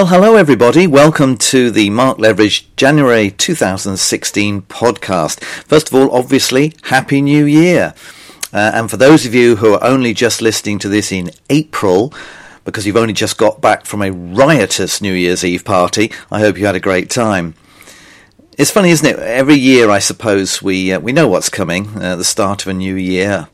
Well, hello everybody. Welcome to the Mark Leveridge January 2016 podcast. First of all, obviously, Happy New Year. Uh, and for those of you who are only just listening to this in April, because you've only just got back from a riotous New Year's Eve party, I hope you had a great time. It's funny, isn't it? Every year, I suppose we uh, we know what's coming. Uh, the start of a new year,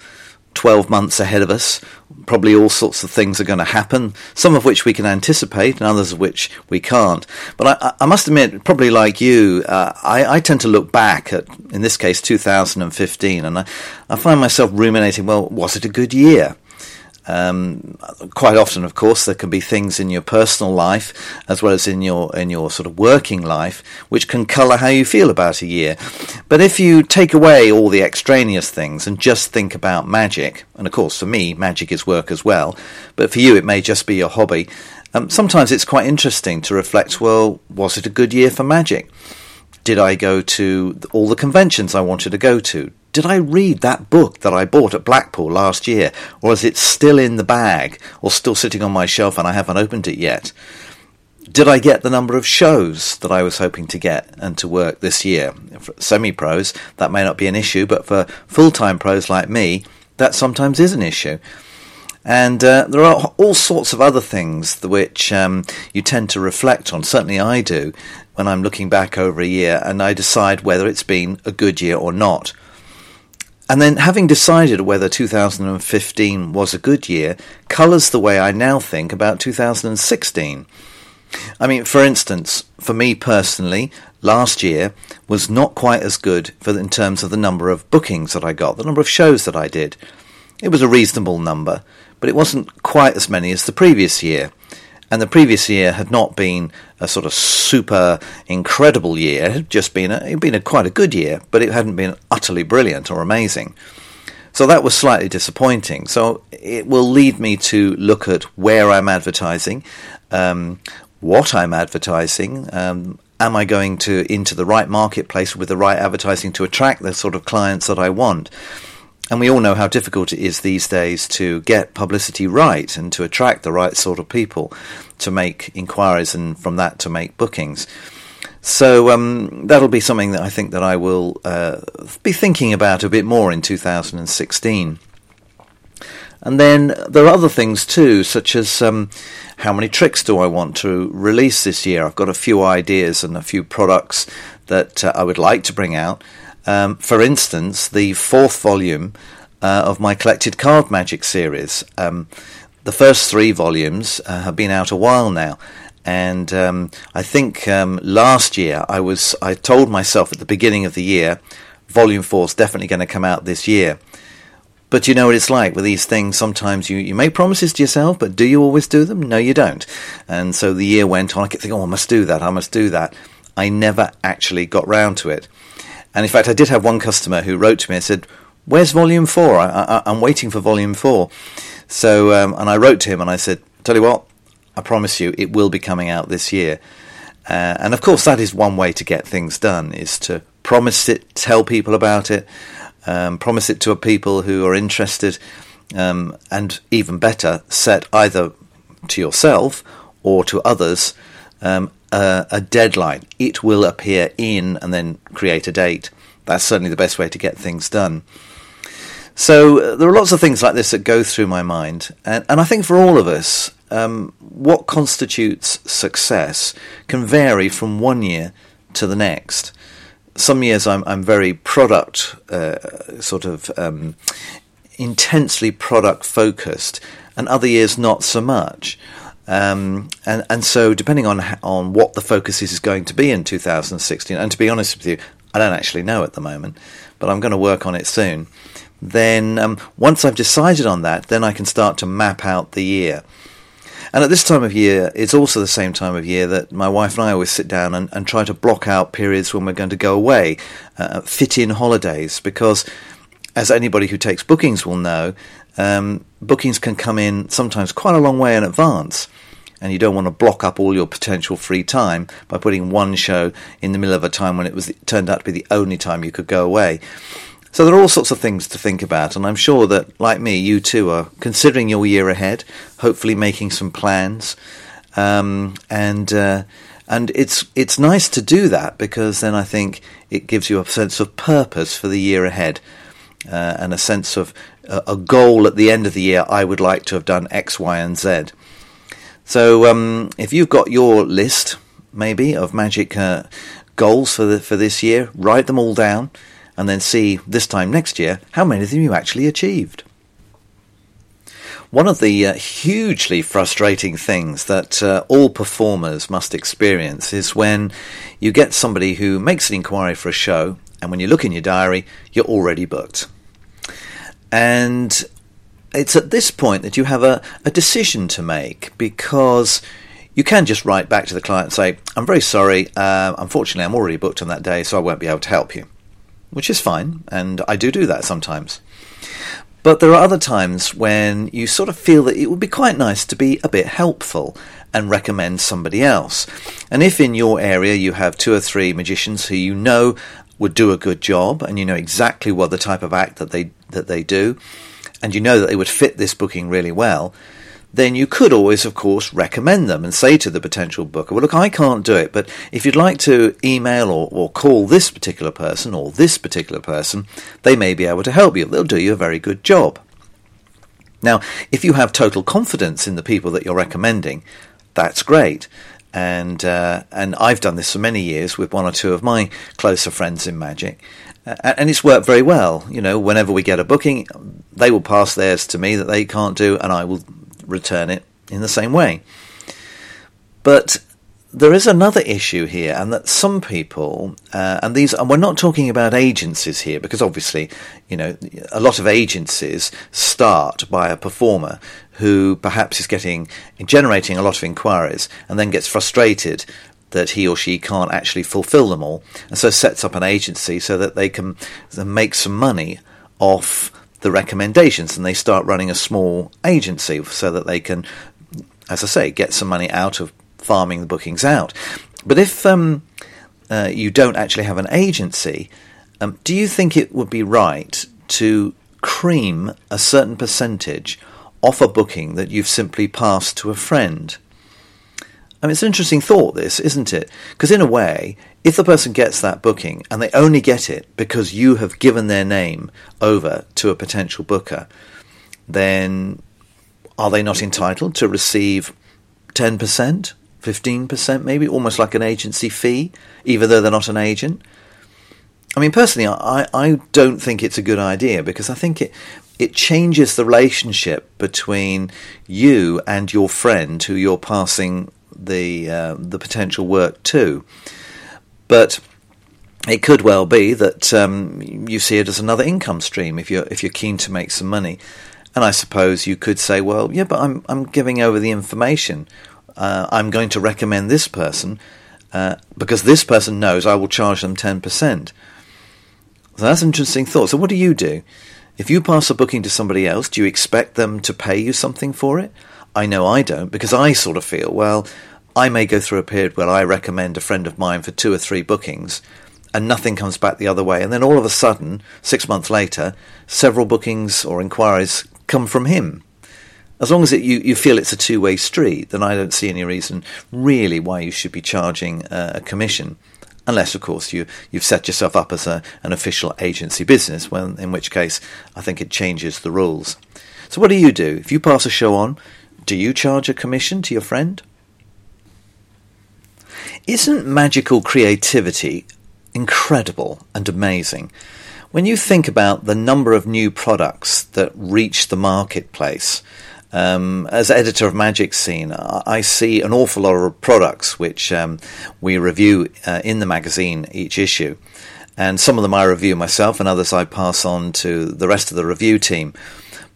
12 months ahead of us. Probably all sorts of things are going to happen, some of which we can anticipate and others of which we can't. But I, I must admit, probably like you, uh, I, I, tend to look back at, in this case, 2015, and I, I find myself ruminating, well, was it a good year? Um, quite often, of course, there can be things in your personal life as well as in your in your sort of working life which can colour how you feel about a year. But if you take away all the extraneous things and just think about magic, and of course for me, magic is work as well, but for you it may just be your hobby. Um, sometimes it's quite interesting to reflect. Well, was it a good year for magic? Did I go to all the conventions I wanted to go to? Did I read that book that I bought at Blackpool last year? Or is it still in the bag or still sitting on my shelf and I haven't opened it yet? Did I get the number of shows that I was hoping to get and to work this year? For semi pros, that may not be an issue, but for full time pros like me, that sometimes is an issue. And uh, there are all sorts of other things which um, you tend to reflect on. Certainly I do when I'm looking back over a year and I decide whether it's been a good year or not. And then, having decided whether 2015 was a good year, colours the way I now think about 2016. I mean, for instance, for me personally, last year was not quite as good for, in terms of the number of bookings that I got, the number of shows that I did. It was a reasonable number, but it wasn't quite as many as the previous year and the previous year had not been a sort of super incredible year. It had just been a, it had been a quite a good year, but it hadn't been utterly brilliant or amazing. So that was slightly disappointing. So it will lead me to look at where I'm advertising, um, what I'm advertising. Um, am I going to into the right marketplace with the right advertising to attract the sort of clients that I want? And we all know how difficult it is these days to get publicity right and to attract the right sort of people to make inquiries and from that to make bookings. So um, that'll be something that I think that I will uh, be thinking about a bit more in 2016. And then there are other things too, such as um, how many tricks do I want to release this year? I've got a few ideas and a few products that uh, I would like to bring out. Um, for instance, the fourth volume uh, of my collected card magic series. Um, the first three volumes uh, have been out a while now, and um, I think um, last year I was I told myself at the beginning of the year, Volume Four is definitely going to come out this year. But you know what it's like with these things. Sometimes you, you make promises to yourself, but do you always do them? No, you don't. And so the year went on. I kept thinking, oh, I must do that. I must do that. I never actually got round to it. And in fact, I did have one customer who wrote to me and said, "Where's Volume 4? I, am waiting for Volume 4." So, um, and I wrote to him and I said, "Tell you what, I promise you, it will be coming out this year." Uh, and of course, that is one way to get things done: is to promise it, tell people about it, um, promise it to people who are interested, um, and even better, set either to yourself or to others um, a, a deadline. It will appear in and then create a date. That's certainly the best way to get things done. So uh, there are lots of things like this that go through my mind, and, and I think for all of us, um, what constitutes success can vary from one year to the next. Some years I'm, I'm very product, uh, sort of um, intensely product focused, and other years not so much. Um, and and so depending on on what the focus is going to be in 2016, and to be honest with you, I don't actually know at the moment, but I'm going to work on it soon. Then um, once I've decided on that, then I can start to map out the year. And at this time of year, it's also the same time of year that my wife and I always sit down and, and try to block out periods when we're going to go away, uh, fit in holidays, because as anybody who takes bookings will know, um, bookings can come in sometimes quite a long way in advance. And you don't want to block up all your potential free time by putting one show in the middle of a time when it was it turned out to be the only time you could go away. So there are all sorts of things to think about, and I'm sure that, like me, you too are considering your year ahead, hopefully making some plans. um, and uh, and it's it's nice to do that because then I think it gives you a sense of purpose for the year ahead uh, and a sense of a goal at the end of the year. I would like to have done X, Y, and Z. So um, if you've got your list, maybe of magic uh, goals for the, for this year, write them all down, and then see this time next year how many of them you actually achieved. One of the uh, hugely frustrating things that uh, all performers must experience is when you get somebody who makes an inquiry for a show, and when you look in your diary, you're already booked. And it's at this point that you have a, a decision to make because you can just write back to the client and say, I'm very sorry, uh, unfortunately, I'm already booked on that day, so I won't be able to help you, which is fine, and I do do that sometimes. But there are other times when you sort of feel that it would be quite nice to be a bit helpful and recommend somebody else. And if in your area you have two or three magicians who you know would do a good job and you know exactly what the type of act that they that they do, and you know that they would fit this booking really well, then you could always, of course, recommend them and say to the potential booker, well, look, I can't do it, but if you'd like to email or, or call this particular person or this particular person, they may be able to help you. They'll do you a very good job. Now, if you have total confidence in the people that you're recommending, that's great. And uh, and I've done this for many years with one or two of my closer friends in magic, and it's worked very well. You know, whenever we get a booking, they will pass theirs to me that they can't do, and I will return it in the same way. But there is another issue here, and that some people, uh, and these, and we're not talking about agencies here, because obviously, you know, a lot of agencies start by a performer who perhaps is getting generating a lot of inquiries, and then gets frustrated that he or she can't actually fulfil them all, and so sets up an agency so that they can make some money off the recommendations, and they start running a small agency so that they can, as I say, get some money out of farming the bookings out. But if um, uh, you don't actually have an agency, um, do you think it would be right to cream a certain percentage off a booking that you've simply passed to a friend? I mean, it's an interesting thought, this, isn't it? Because in a way, if the person gets that booking and they only get it because you have given their name over to a potential booker, then are they not entitled to receive 10%, 15%, maybe, almost like an agency fee, even though they're not an agent? I mean, personally, I, I don't think it's a good idea because I think it it changes the relationship between you and your friend who you're passing the uh, the potential work to. But it could well be that um, you see it as another income stream if you're if you're keen to make some money. And I suppose you could say, well, yeah, but I'm I'm giving over the information. Uh, I'm going to recommend this person uh, because this person knows I will charge them ten percent. So that's an interesting thought. So what do you do? If you pass a booking to somebody else, do you expect them to pay you something for it? I know I don't because I sort of feel, well, I may go through a period where I recommend a friend of mine for two or three bookings and nothing comes back the other way. And then all of a sudden, six months later, several bookings or inquiries come from him. As long as it, you, you feel it's a two way street, then I don't see any reason really why you should be charging uh, a commission. Unless, of course, you, you've set yourself up as a, an official agency business, well, in which case I think it changes the rules. So, what do you do? If you pass a show on, do you charge a commission to your friend? Isn't magical creativity incredible and amazing? When you think about the number of new products that reach the marketplace, um, as editor of Magic Scene, I see an awful lot of products which um, we review uh, in the magazine each issue. And some of them I review myself, and others I pass on to the rest of the review team.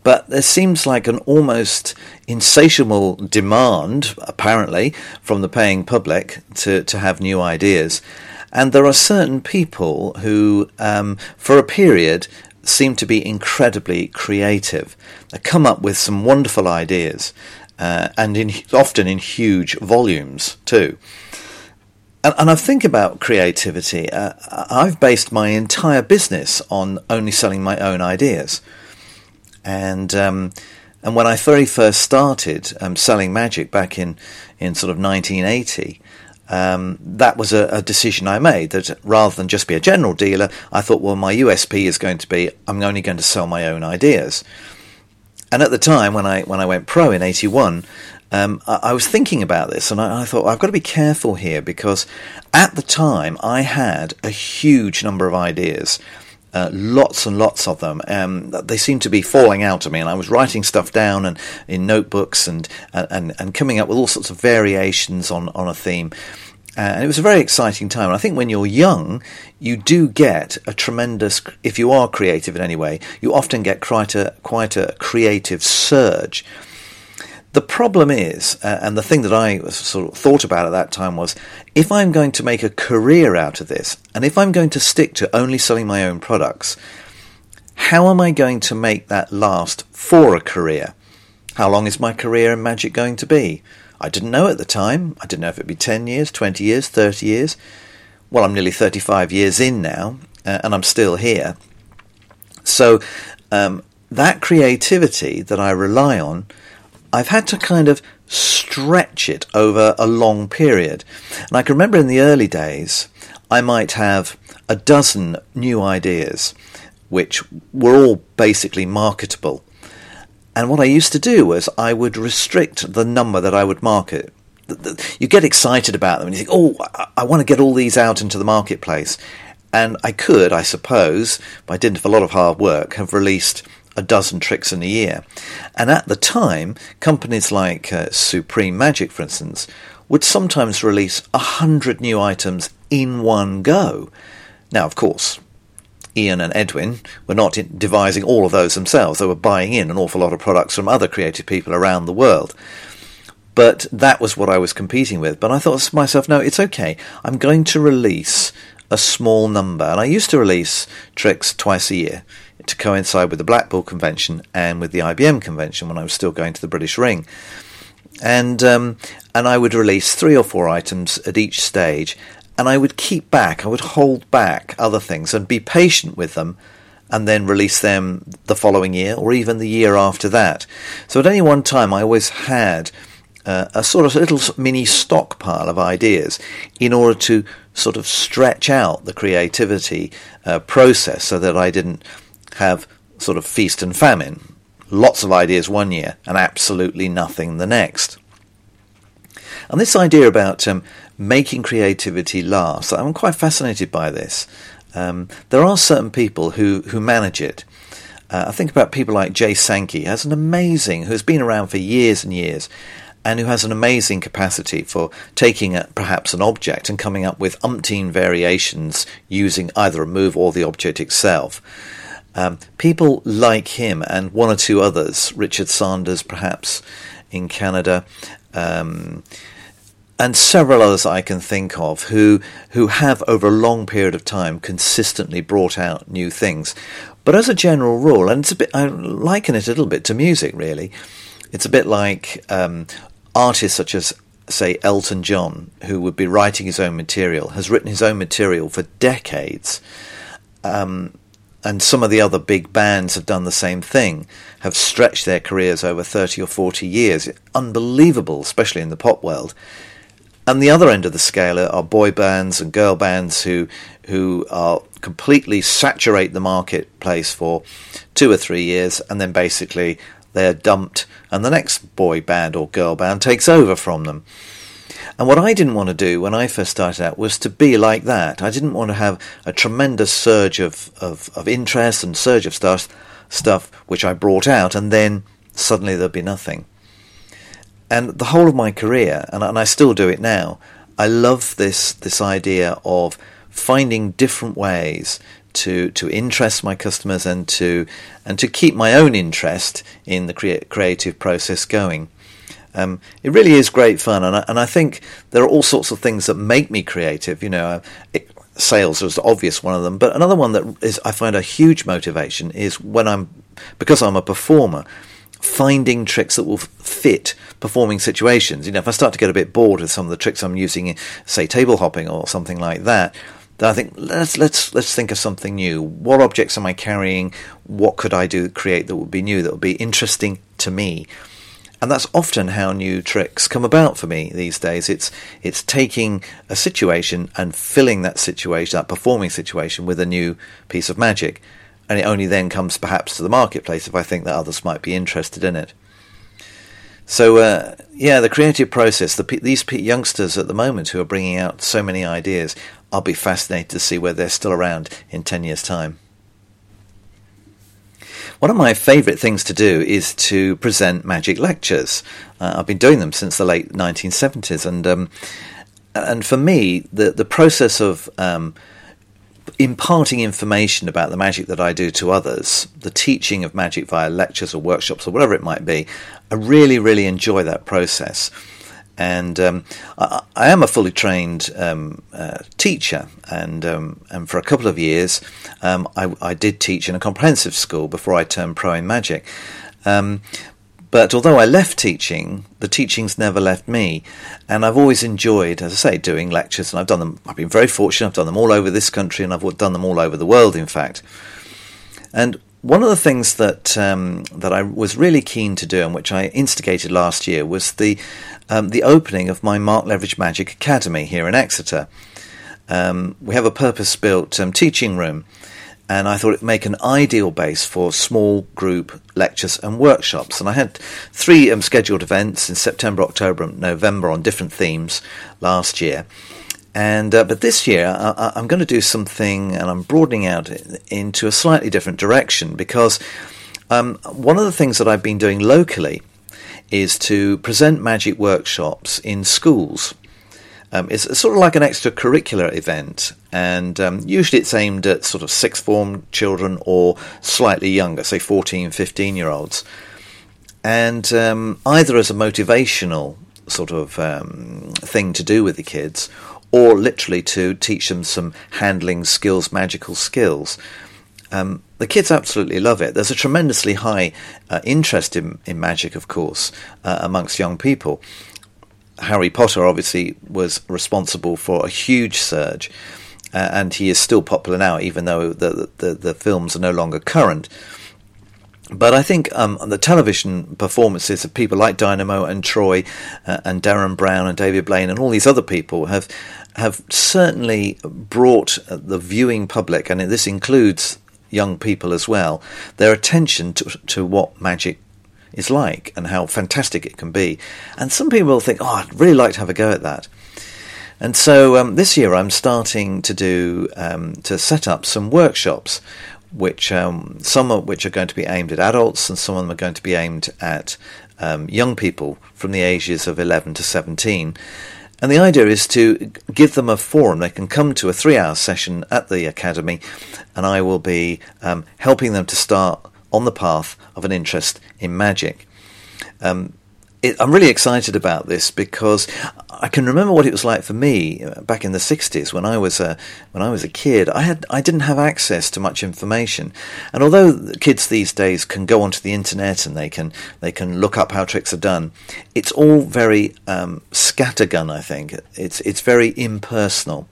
But there seems like an almost insatiable demand, apparently, from the paying public to, to have new ideas. And there are certain people who, um, for a period, seem to be incredibly creative. They come up with some wonderful ideas, uh, and in, often in huge volumes too. And, and I think about creativity. Uh, I've based my entire business on only selling my own ideas and um, and when I very first started um, selling magic back in, in sort of 1980, um, that was a, a, decision I made that rather than just be a general dealer, I thought, well, my USP is going to be I'm only going to sell my own ideas. And at the time when I when I went pro in '81, um, I, I, was thinking about this, and I, I thought I've got to be careful here because at the time I had a huge number of ideas. Uh, lots and lots of them. Um, they seemed to be falling out of me, and I was writing stuff down and in notebooks and, and and coming up with all sorts of variations on on a theme. Uh, and it was a very exciting time. And I think when you're young, you do get a tremendous, if you are creative in any way, you often get quite a, quite a creative surge. The problem is, uh, and the thing that I sort of thought about at that time was, if I'm going to make a career out of this, and if I'm going to stick to only selling my own products, how am I going to make that last for a career? How long is my career in magic going to be? I didn't know at the time. I didn't know if it'd be 10 years, 20 years, 30 years. Well, I'm nearly 35 years in now, uh, and I'm still here. So, um, that creativity that I rely on I've had to kind of stretch it over a long period. And I can remember in the early days, I might have a dozen new ideas, which were all basically marketable. And what I used to do was I would restrict the number that I would market. You get excited about them and you think, oh, I want to get all these out into the marketplace. And I could, I suppose, by dint of a lot of hard work, have released a dozen tricks in a year. And at the time, companies like uh, Supreme Magic, for instance, would sometimes release a hundred new items in one go. Now, of course, Ian and Edwin were not devising all of those themselves. They were buying in an awful lot of products from other creative people around the world. But that was what I was competing with. But I thought to myself, no, it's okay. I'm going to release a small number. And I used to release tricks twice a year to coincide with the Blackpool Convention and with the IBM Convention when I was still going to the British Ring. And um, and I would release three or four items at each stage, and I would keep back, I would hold back other things and be patient with them, and then release them the following year or even the year after that. So at any one time, I always had uh, a sort of little mini stockpile of ideas in order to sort of stretch out the creativity uh, process so that I didn't have sort of feast and famine. Lots of ideas one year and absolutely nothing the next. And this idea about um, making creativity last, I'm quite fascinated by this. Um, there are certain people who, who manage it. Uh, I think about people like Jay Sankey, has an amazing, who's been around for years and years, and who has an amazing capacity for taking a, perhaps an object and coming up with umpteen variations using either a move or the object itself. Um, people like him and one or two others, Richard Sanders perhaps in Canada, um, and several others I can think of who who have over a long period of time consistently brought out new things. But as a general rule, and it's a bit I liken it a little bit to music really. It's a bit like um, artists such as say Elton John, who would be writing his own material, has written his own material for decades. Um, and some of the other big bands have done the same thing, have stretched their careers over 30 or 40 years. Unbelievable, especially in the pop world. And the other end of the scale are boy bands and girl bands who who are completely saturate the marketplace for two or three years and then basically they're dumped and the next boy band or girl band takes over from them. And what I didn't want to do when I first started out was to be like that. I didn't want to have a tremendous surge of, of, of interest and surge of stuff, stuff which I brought out, and then suddenly there'd be nothing. And the whole of my career, and, and I still do it now, I love this this idea of finding different ways to to interest my customers and to and to keep my own interest in the crea- creative process going. Um, it really is great fun, and I, and I think there are all sorts of things that make me creative. You know, uh, it, sales is the obvious one of them, but another one that is I find a huge motivation is when I'm because I'm a performer, finding tricks that will fit performing situations. You know, if I start to get a bit bored with some of the tricks I'm using, say table hopping or something like that, then I think let's let's let's think of something new. What objects am I carrying? What could I do create that would be new, that would be interesting, to me. And that's often how new tricks come about for me these days. It's it's taking a situation and filling that situation, that performing situation, with a new piece of magic, and it only then comes perhaps to the marketplace if I think that others might be interested in it. So uh, yeah, the creative process. The, these youngsters at the moment who are bringing out so many ideas, I'll be fascinated to see where they're still around in ten years' time. One of my favourite things to do is to present magic lectures. Uh, I've been doing them since the late 1970s, and um, and for me, the the process of um, imparting information about the magic that I do to others, the teaching of magic via lectures or workshops or whatever it might be, I really, really enjoy that process. And um, I, I, am a fully trained um, uh, teacher, and um, and for a couple of years, um, I, I, did teach in a comprehensive school before I turned pro in magic. Um, but although I left teaching, the teachings never left me, and I've always enjoyed, as I say, doing lectures. And I've done them. I've been very fortunate. I've done them all over this country, and I've done them all over the world, in fact. And one of the things that um, that I was really keen to do, and which I instigated last year, was the um, the opening of my Mark Leveridge Magic Academy here in Exeter. Um, we have a purpose-built um, teaching room, and I thought it'd make an ideal base for small group lectures and workshops. And I had three um, scheduled events in September, October, and November on different themes last year. And uh, but this year I, am going to do something, and I'm broadening out into a slightly different direction because um, one of the things that I've been doing locally is to present magic workshops in schools. Um, it's sort of like an extracurricular event, and um, usually it's aimed at sort of sixth form children or slightly younger, say 14, 15 year olds. And um, either as a motivational sort of um, thing to do with the kids, or literally to teach them some handling skills, magical skills. Um, the kids absolutely love it. There's a tremendously high uh, interest in, in magic, of course, uh, amongst young people. Harry Potter obviously was responsible for a huge surge, uh, and he is still popular now, even though the, the, the films are no longer current. But I think um, the television performances of people like Dynamo and Troy uh, and Derren Brown and David Blaine and all these other people have have certainly brought the viewing public, and this includes young people as well, their attention to, to what magic is like and how fantastic it can be. And some people think, oh, I'd really like to have a go at that. And so um, this year I'm starting to do um, to set up some workshops, which um, some of which are going to be aimed at adults, and some of them are going to be aimed at um, young people from the ages of 11 to 17. And the idea is to give them a forum. They can come to a three hour session at the Academy, and I will be um, helping them to start on the path of an interest in magic. Um, it, I'm really excited about this because I can remember what it was like for me uh, back in the 60s when I was a when I was a kid. I had I didn't have access to much information, and although kids these days can go onto the internet and they can they can look up how tricks are done, it's all very um, scattergun. I think it's it's very impersonal.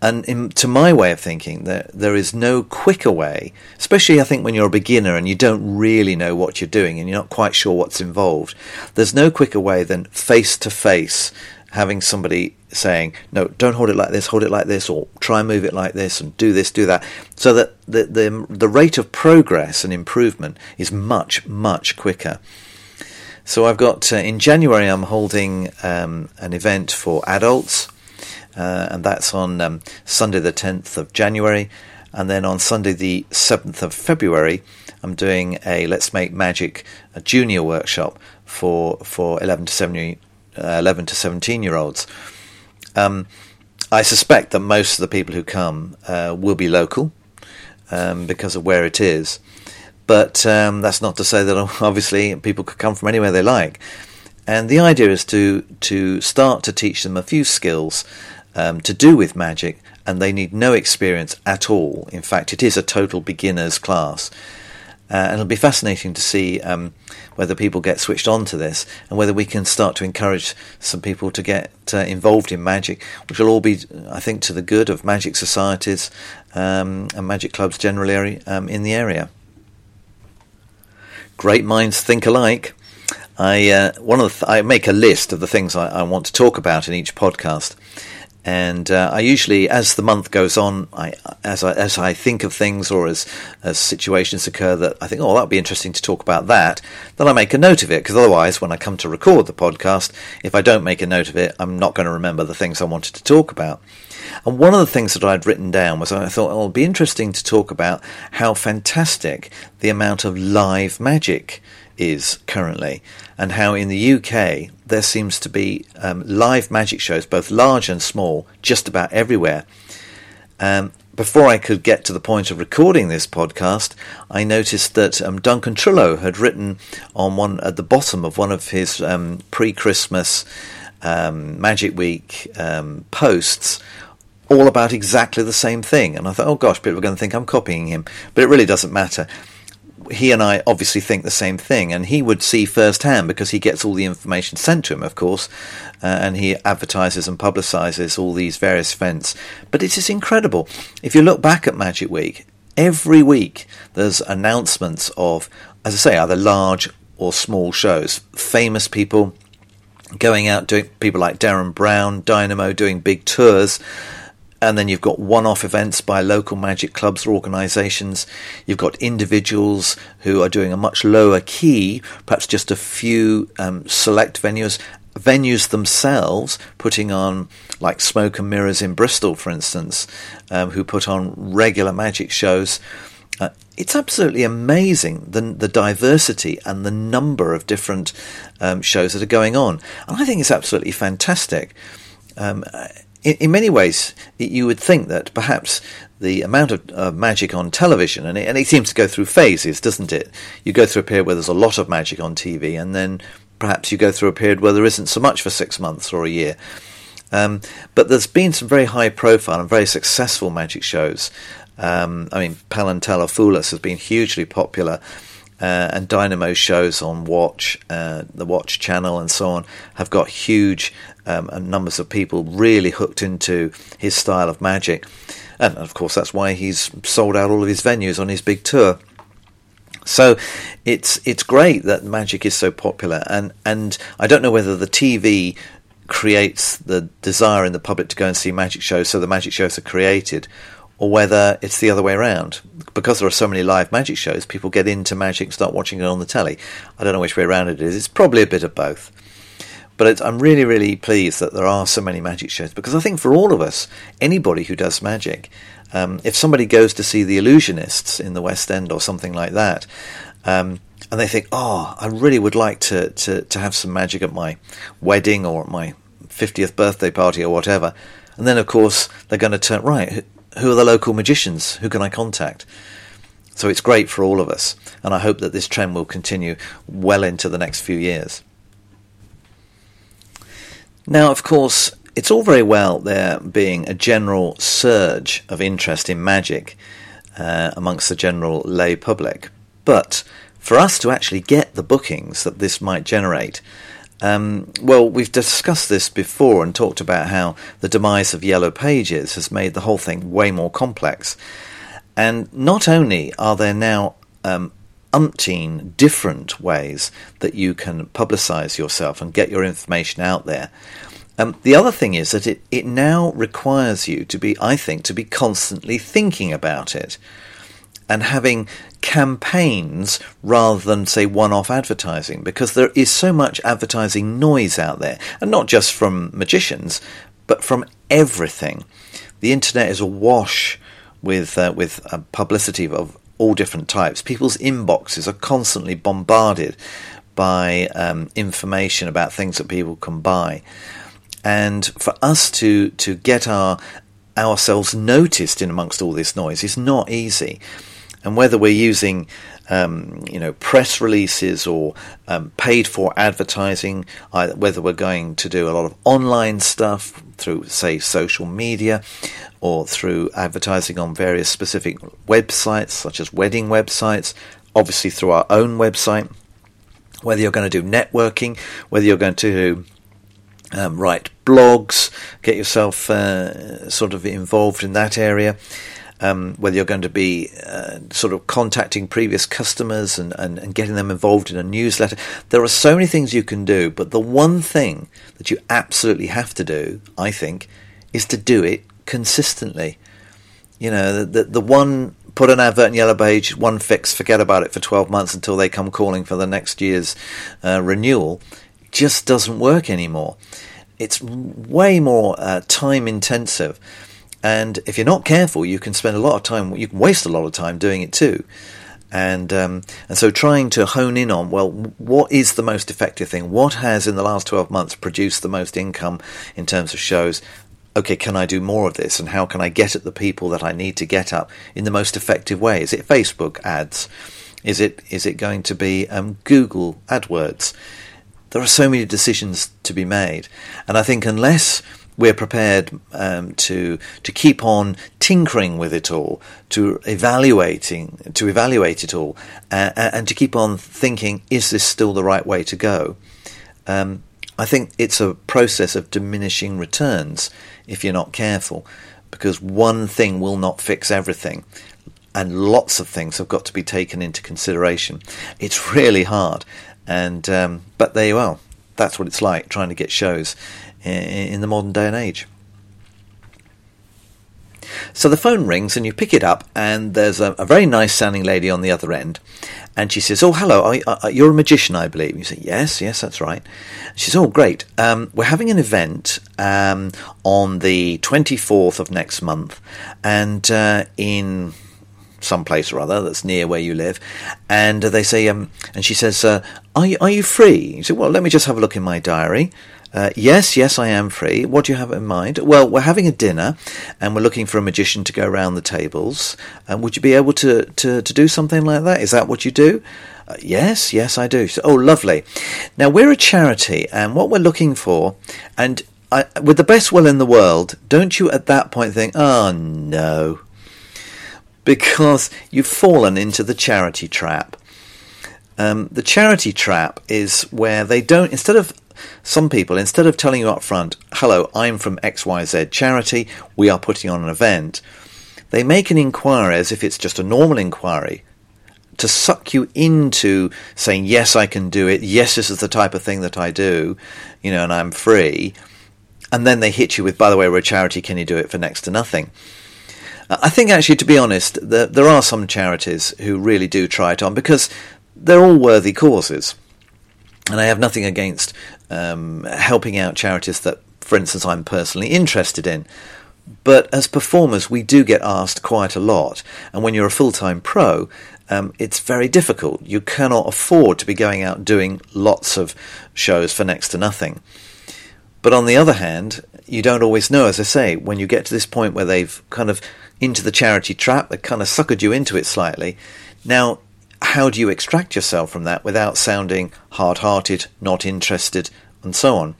And in, to my way of thinking, there there is no quicker way, especially I think when you're a beginner and you don't really know what you're doing and you're not quite sure what's involved. There's no quicker way than face to face having somebody saying, "No, don't hold it like this, hold it like this, or try and move it like this, and do this, do that," so that the the the rate of progress and improvement is much much quicker. So I've got uh, in January I'm holding um, an event for adults uh, and that's on um, Sunday the 10th of January. And then on Sunday the 7th of February, I'm doing a Let's Make Magic a junior workshop for for 11 to 17, uh, 11 to 17 year olds. Um, I suspect that most of the people who come uh, will be local um, because of where it is. But um, that's not to say that obviously people could come from anywhere they like. And the idea is to to start to teach them a few skills um, to do with magic, and they need no experience at all. In fact, it is a total beginner's class. Uh, and it'll be fascinating to see um, whether people get switched on to this and whether we can start to encourage some people to get uh, involved in magic, which will all be, I think, to the good of magic societies um, and magic clubs generally um, in the area. great minds think alike. I uh, one of th- I make a list of the things I, I, want to talk about in each podcast, and uh, I usually, as the month goes on, I as I as I think of things or as as situations occur that I think, oh, that would be interesting to talk about that, then I make a note of it because otherwise, when I come to record the podcast, if I don't make a note of it, I'm not going to remember the things I wanted to talk about. And one of the things that I'd written down was I thought, oh, it'll be interesting to talk about how fantastic the amount of live magic is currently, and how in the UK there seems to be um, live magic shows, both large and small, just about everywhere. Um, before I could get to the point of recording this podcast, I noticed that um, Duncan Trillo had written on one at the bottom of one of his um, pre-Christmas um, Magic Week um, posts all about exactly the same thing. And I thought, oh gosh, people are going to think I'm copying him. But it really doesn't matter. He and I obviously think the same thing, and he would see firsthand because he gets all the information sent to him, of course, uh, and he advertises and publicises all these various events. But it is incredible. If you look back at Magic Week, every week there's announcements of, as I say, either large or small shows, famous people going out doing people like Derren Brown, Dynamo doing big tours and then you've got one-off events by local magic clubs or organisations. You've got individuals who are doing a much lower key, perhaps just a few um, select venues. Venues themselves putting on, like Smoke and Mirrors in Bristol, for instance, um, who put on regular magic shows. Uh, it's absolutely amazing the the diversity and the number of different um, shows that are going on, and I think it's absolutely fantastic. Um, in, in many ways, you would think that perhaps the amount of uh, magic on television, and it, and it seems to go through phases, doesn't it? You go through a period where there's a lot of magic on TV, and then perhaps you go through a period where there isn't so much for six months or a year. Um, but there's been some very high profile and very successful magic shows. Um, I mean, Penn and Teller Fool Us has been hugely popular. Uh, and Dynamo shows on Watch, uh, the Watch channel, and so on, have got huge um, numbers of people really hooked into his style of magic. And of course, that's why he's sold out all of his venues on his big tour. So it's it's great that magic is so popular, and and I don't know whether the TV creates the desire in the public to go and see magic shows, so the magic shows are created, or whether it's the other way around. Because there are so many live magic shows, people get into magic and start watching it on the telly. I don't know which way around it is. It's probably a bit of both. But I'm really, really pleased that there are so many magic shows because I think for all of us, anybody who does magic, um, if somebody goes to see the Illusionists in the West End or something like that, um, and they think, oh, I really would like to, to, to have some magic at my wedding or at my 50th birthday party or whatever. And then, of course, they're going to turn, right, who are the local magicians? Who can I contact? So it's great for all of us. And I hope that this trend will continue well into the next few years. Now, of course, it's all very well there being a general surge of interest in magic uh, amongst the general lay public, but for us to actually get the bookings that this might generate, um, well, we've discussed this before and talked about how the demise of Yellow Pages has made the whole thing way more complex. And not only are there now um, umpteen different ways that you can publicize yourself and get your information out there. Um, the other thing is that it, it now requires you to be, I think, to be constantly thinking about it and having campaigns rather than, say, one off advertising because there is so much advertising noise out there, and not just from magicians, but from everything. The internet is awash with, uh, with uh, publicity of all different types. People's inboxes are constantly bombarded by um, information about things that people can buy. And for us to, to get our ourselves noticed in amongst all this noise is not easy. And whether we're using um, you know press releases or um, paid for advertising, whether we're going to do a lot of online stuff through say social media or through advertising on various specific websites such as wedding websites, obviously through our own website, whether you're going to do networking, whether you're going to um, write blogs, get yourself uh, sort of involved in that area. um, whether you're going to be uh, sort of contacting previous customers and, and, and getting them involved in a newsletter. There are so many things you can do, but the one thing that you absolutely have to do, I think, is to do it consistently. You know, the, the, the one put an advert in Yellow Page, one fix, forget about it for 12 months until they come calling for the next year's uh, renewal, just doesn't work anymore. It's way more uh, time intensive. And if you're not careful, you can spend a lot of time, you can waste a lot of time doing it too. And um, and so trying to hone in on well, what is the most effective thing? What has in the last twelve months produced the most income in terms of shows? Okay, can I do more of this? And how can I get at the people that I need to get up in the most effective way? Is it Facebook ads? Is it is it going to be um, Google AdWords? There are so many decisions to be made, and I think unless we're prepared um, to to keep on tinkering with it all, to evaluating to evaluate it all, uh, and to keep on thinking, is this still the right way to go? Um, I think it's a process of diminishing returns if you're not careful, because one thing will not fix everything. And lots of things have got to be taken into consideration. It's really hard, and um, but there you are. That's what it's like trying to get shows in, in the modern day and age. So the phone rings and you pick it up, and there's a, a very nice sounding lady on the other end, and she says, "Oh, hello, are, are, you're a magician, I believe." And You say, "Yes, yes, that's right." She says, "Oh, great. Um, we're having an event um, on the 24th of next month, and uh, in." some place or other that's near where you live, and they say, um, and she says, uh, "Are you are you free?" You say, "Well, let me just have a look in my diary." Uh, yes, yes, I am free. What do you have in mind? Well, we're having a dinner, and we're looking for a magician to go around the tables. And uh, would you be able to, to, to do something like that? Is that what you do? Uh, yes, yes, I do. So, oh, lovely. Now we're a charity, and what we're looking for, and I, with the best will in the world, don't you at that point think, oh no, because you've fallen into the charity trap. Um, the charity trap is where they don't, instead of some people, instead of telling you up front, hello, I'm from XYZ charity, we are putting on an event, they make an inquiry as if it's just a normal inquiry to suck you into saying, yes, I can do it, yes, this is the type of thing that I do, you know, and I'm free. And then they hit you with, by the way, we're a charity, can you do it for next to nothing? I think actually, to be honest, there, there are some charities who really do try it on because they're all worthy causes. And I have nothing against um, helping out charities that, for instance, I'm personally interested in. But as performers, we do get asked quite a lot. And when you're a full time pro, um, it's very difficult. You cannot afford to be going out doing lots of shows for next to nothing. But on the other hand, you don't always know, as I say, when you get to this point where they've kind of into the charity trap, they've kind of suckered you into it slightly. Now, how do you extract yourself from that without sounding hard hearted, not interested, and so on?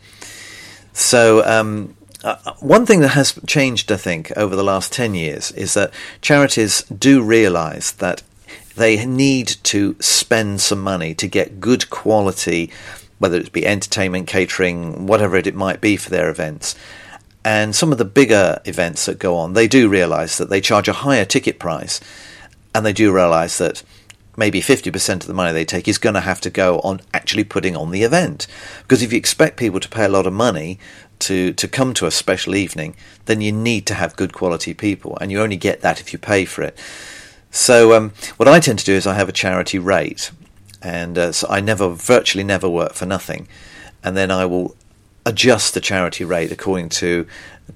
So, um, uh, one thing that has changed, I think, over the last 10 years is that charities do realize that they need to spend some money to get good quality, whether it be entertainment, catering, whatever it might be for their events. And some of the bigger events that go on, they do realize that they charge a higher ticket price, and they do realize that maybe 50% of the money they take is going to have to go on actually putting on the event. Because if you expect people to pay a lot of money to, to come to a special evening, then you need to have good quality people, and you only get that if you pay for it. So, um, what I tend to do is I have a charity rate, and uh, so I never, virtually never work for nothing, and then I will adjust the charity rate according to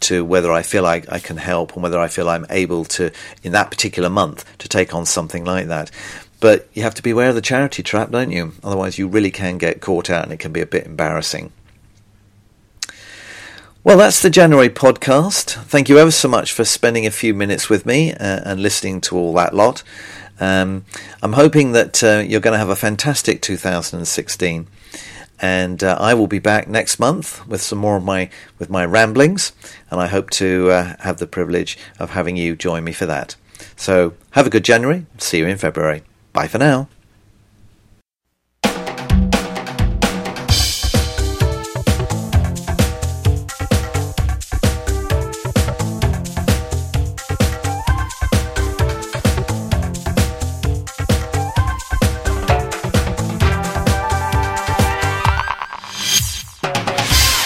to whether I feel I, I can help and whether I feel I'm able to, in that particular month, to take on something like that. But you have to be aware of the charity trap, don't you? Otherwise, you really can get caught out and it can be a bit embarrassing. Well, that's the January podcast. Thank you ever so much for spending a few minutes with me uh, and listening to all that lot. Um, I'm hoping that uh, you're going to have a fantastic 2016, and uh, I will be back next month with some more of my with my ramblings, and I hope to uh, have the privilege of having you join me for that. So have a good January. See you in February. Bye for now.